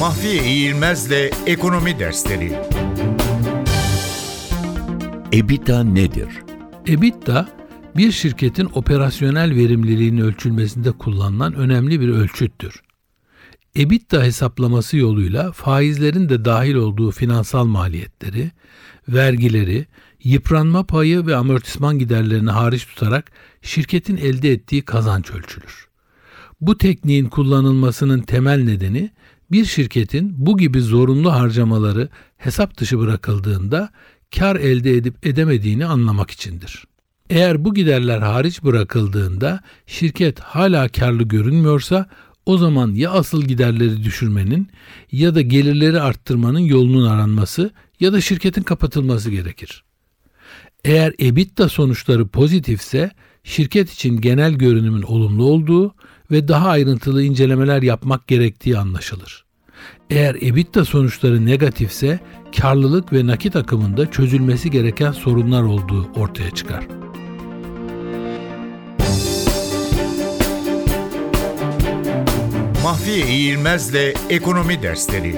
Mahfiye İğilmez'le Ekonomi Dersleri EBITDA nedir? EBITDA, bir şirketin operasyonel verimliliğinin ölçülmesinde kullanılan önemli bir ölçüttür. EBITDA hesaplaması yoluyla faizlerin de dahil olduğu finansal maliyetleri, vergileri, yıpranma payı ve amortisman giderlerini hariç tutarak şirketin elde ettiği kazanç ölçülür. Bu tekniğin kullanılmasının temel nedeni bir şirketin bu gibi zorunlu harcamaları hesap dışı bırakıldığında kar elde edip edemediğini anlamak içindir. Eğer bu giderler hariç bırakıldığında şirket hala karlı görünmüyorsa o zaman ya asıl giderleri düşürmenin ya da gelirleri arttırmanın yolunun aranması ya da şirketin kapatılması gerekir. Eğer EBITDA sonuçları pozitifse şirket için genel görünümün olumlu olduğu ve daha ayrıntılı incelemeler yapmak gerektiği anlaşılır. Eğer EBITDA sonuçları negatifse karlılık ve nakit akımında çözülmesi gereken sorunlar olduğu ortaya çıkar. Mahfiye İğilmez'le Ekonomi Dersleri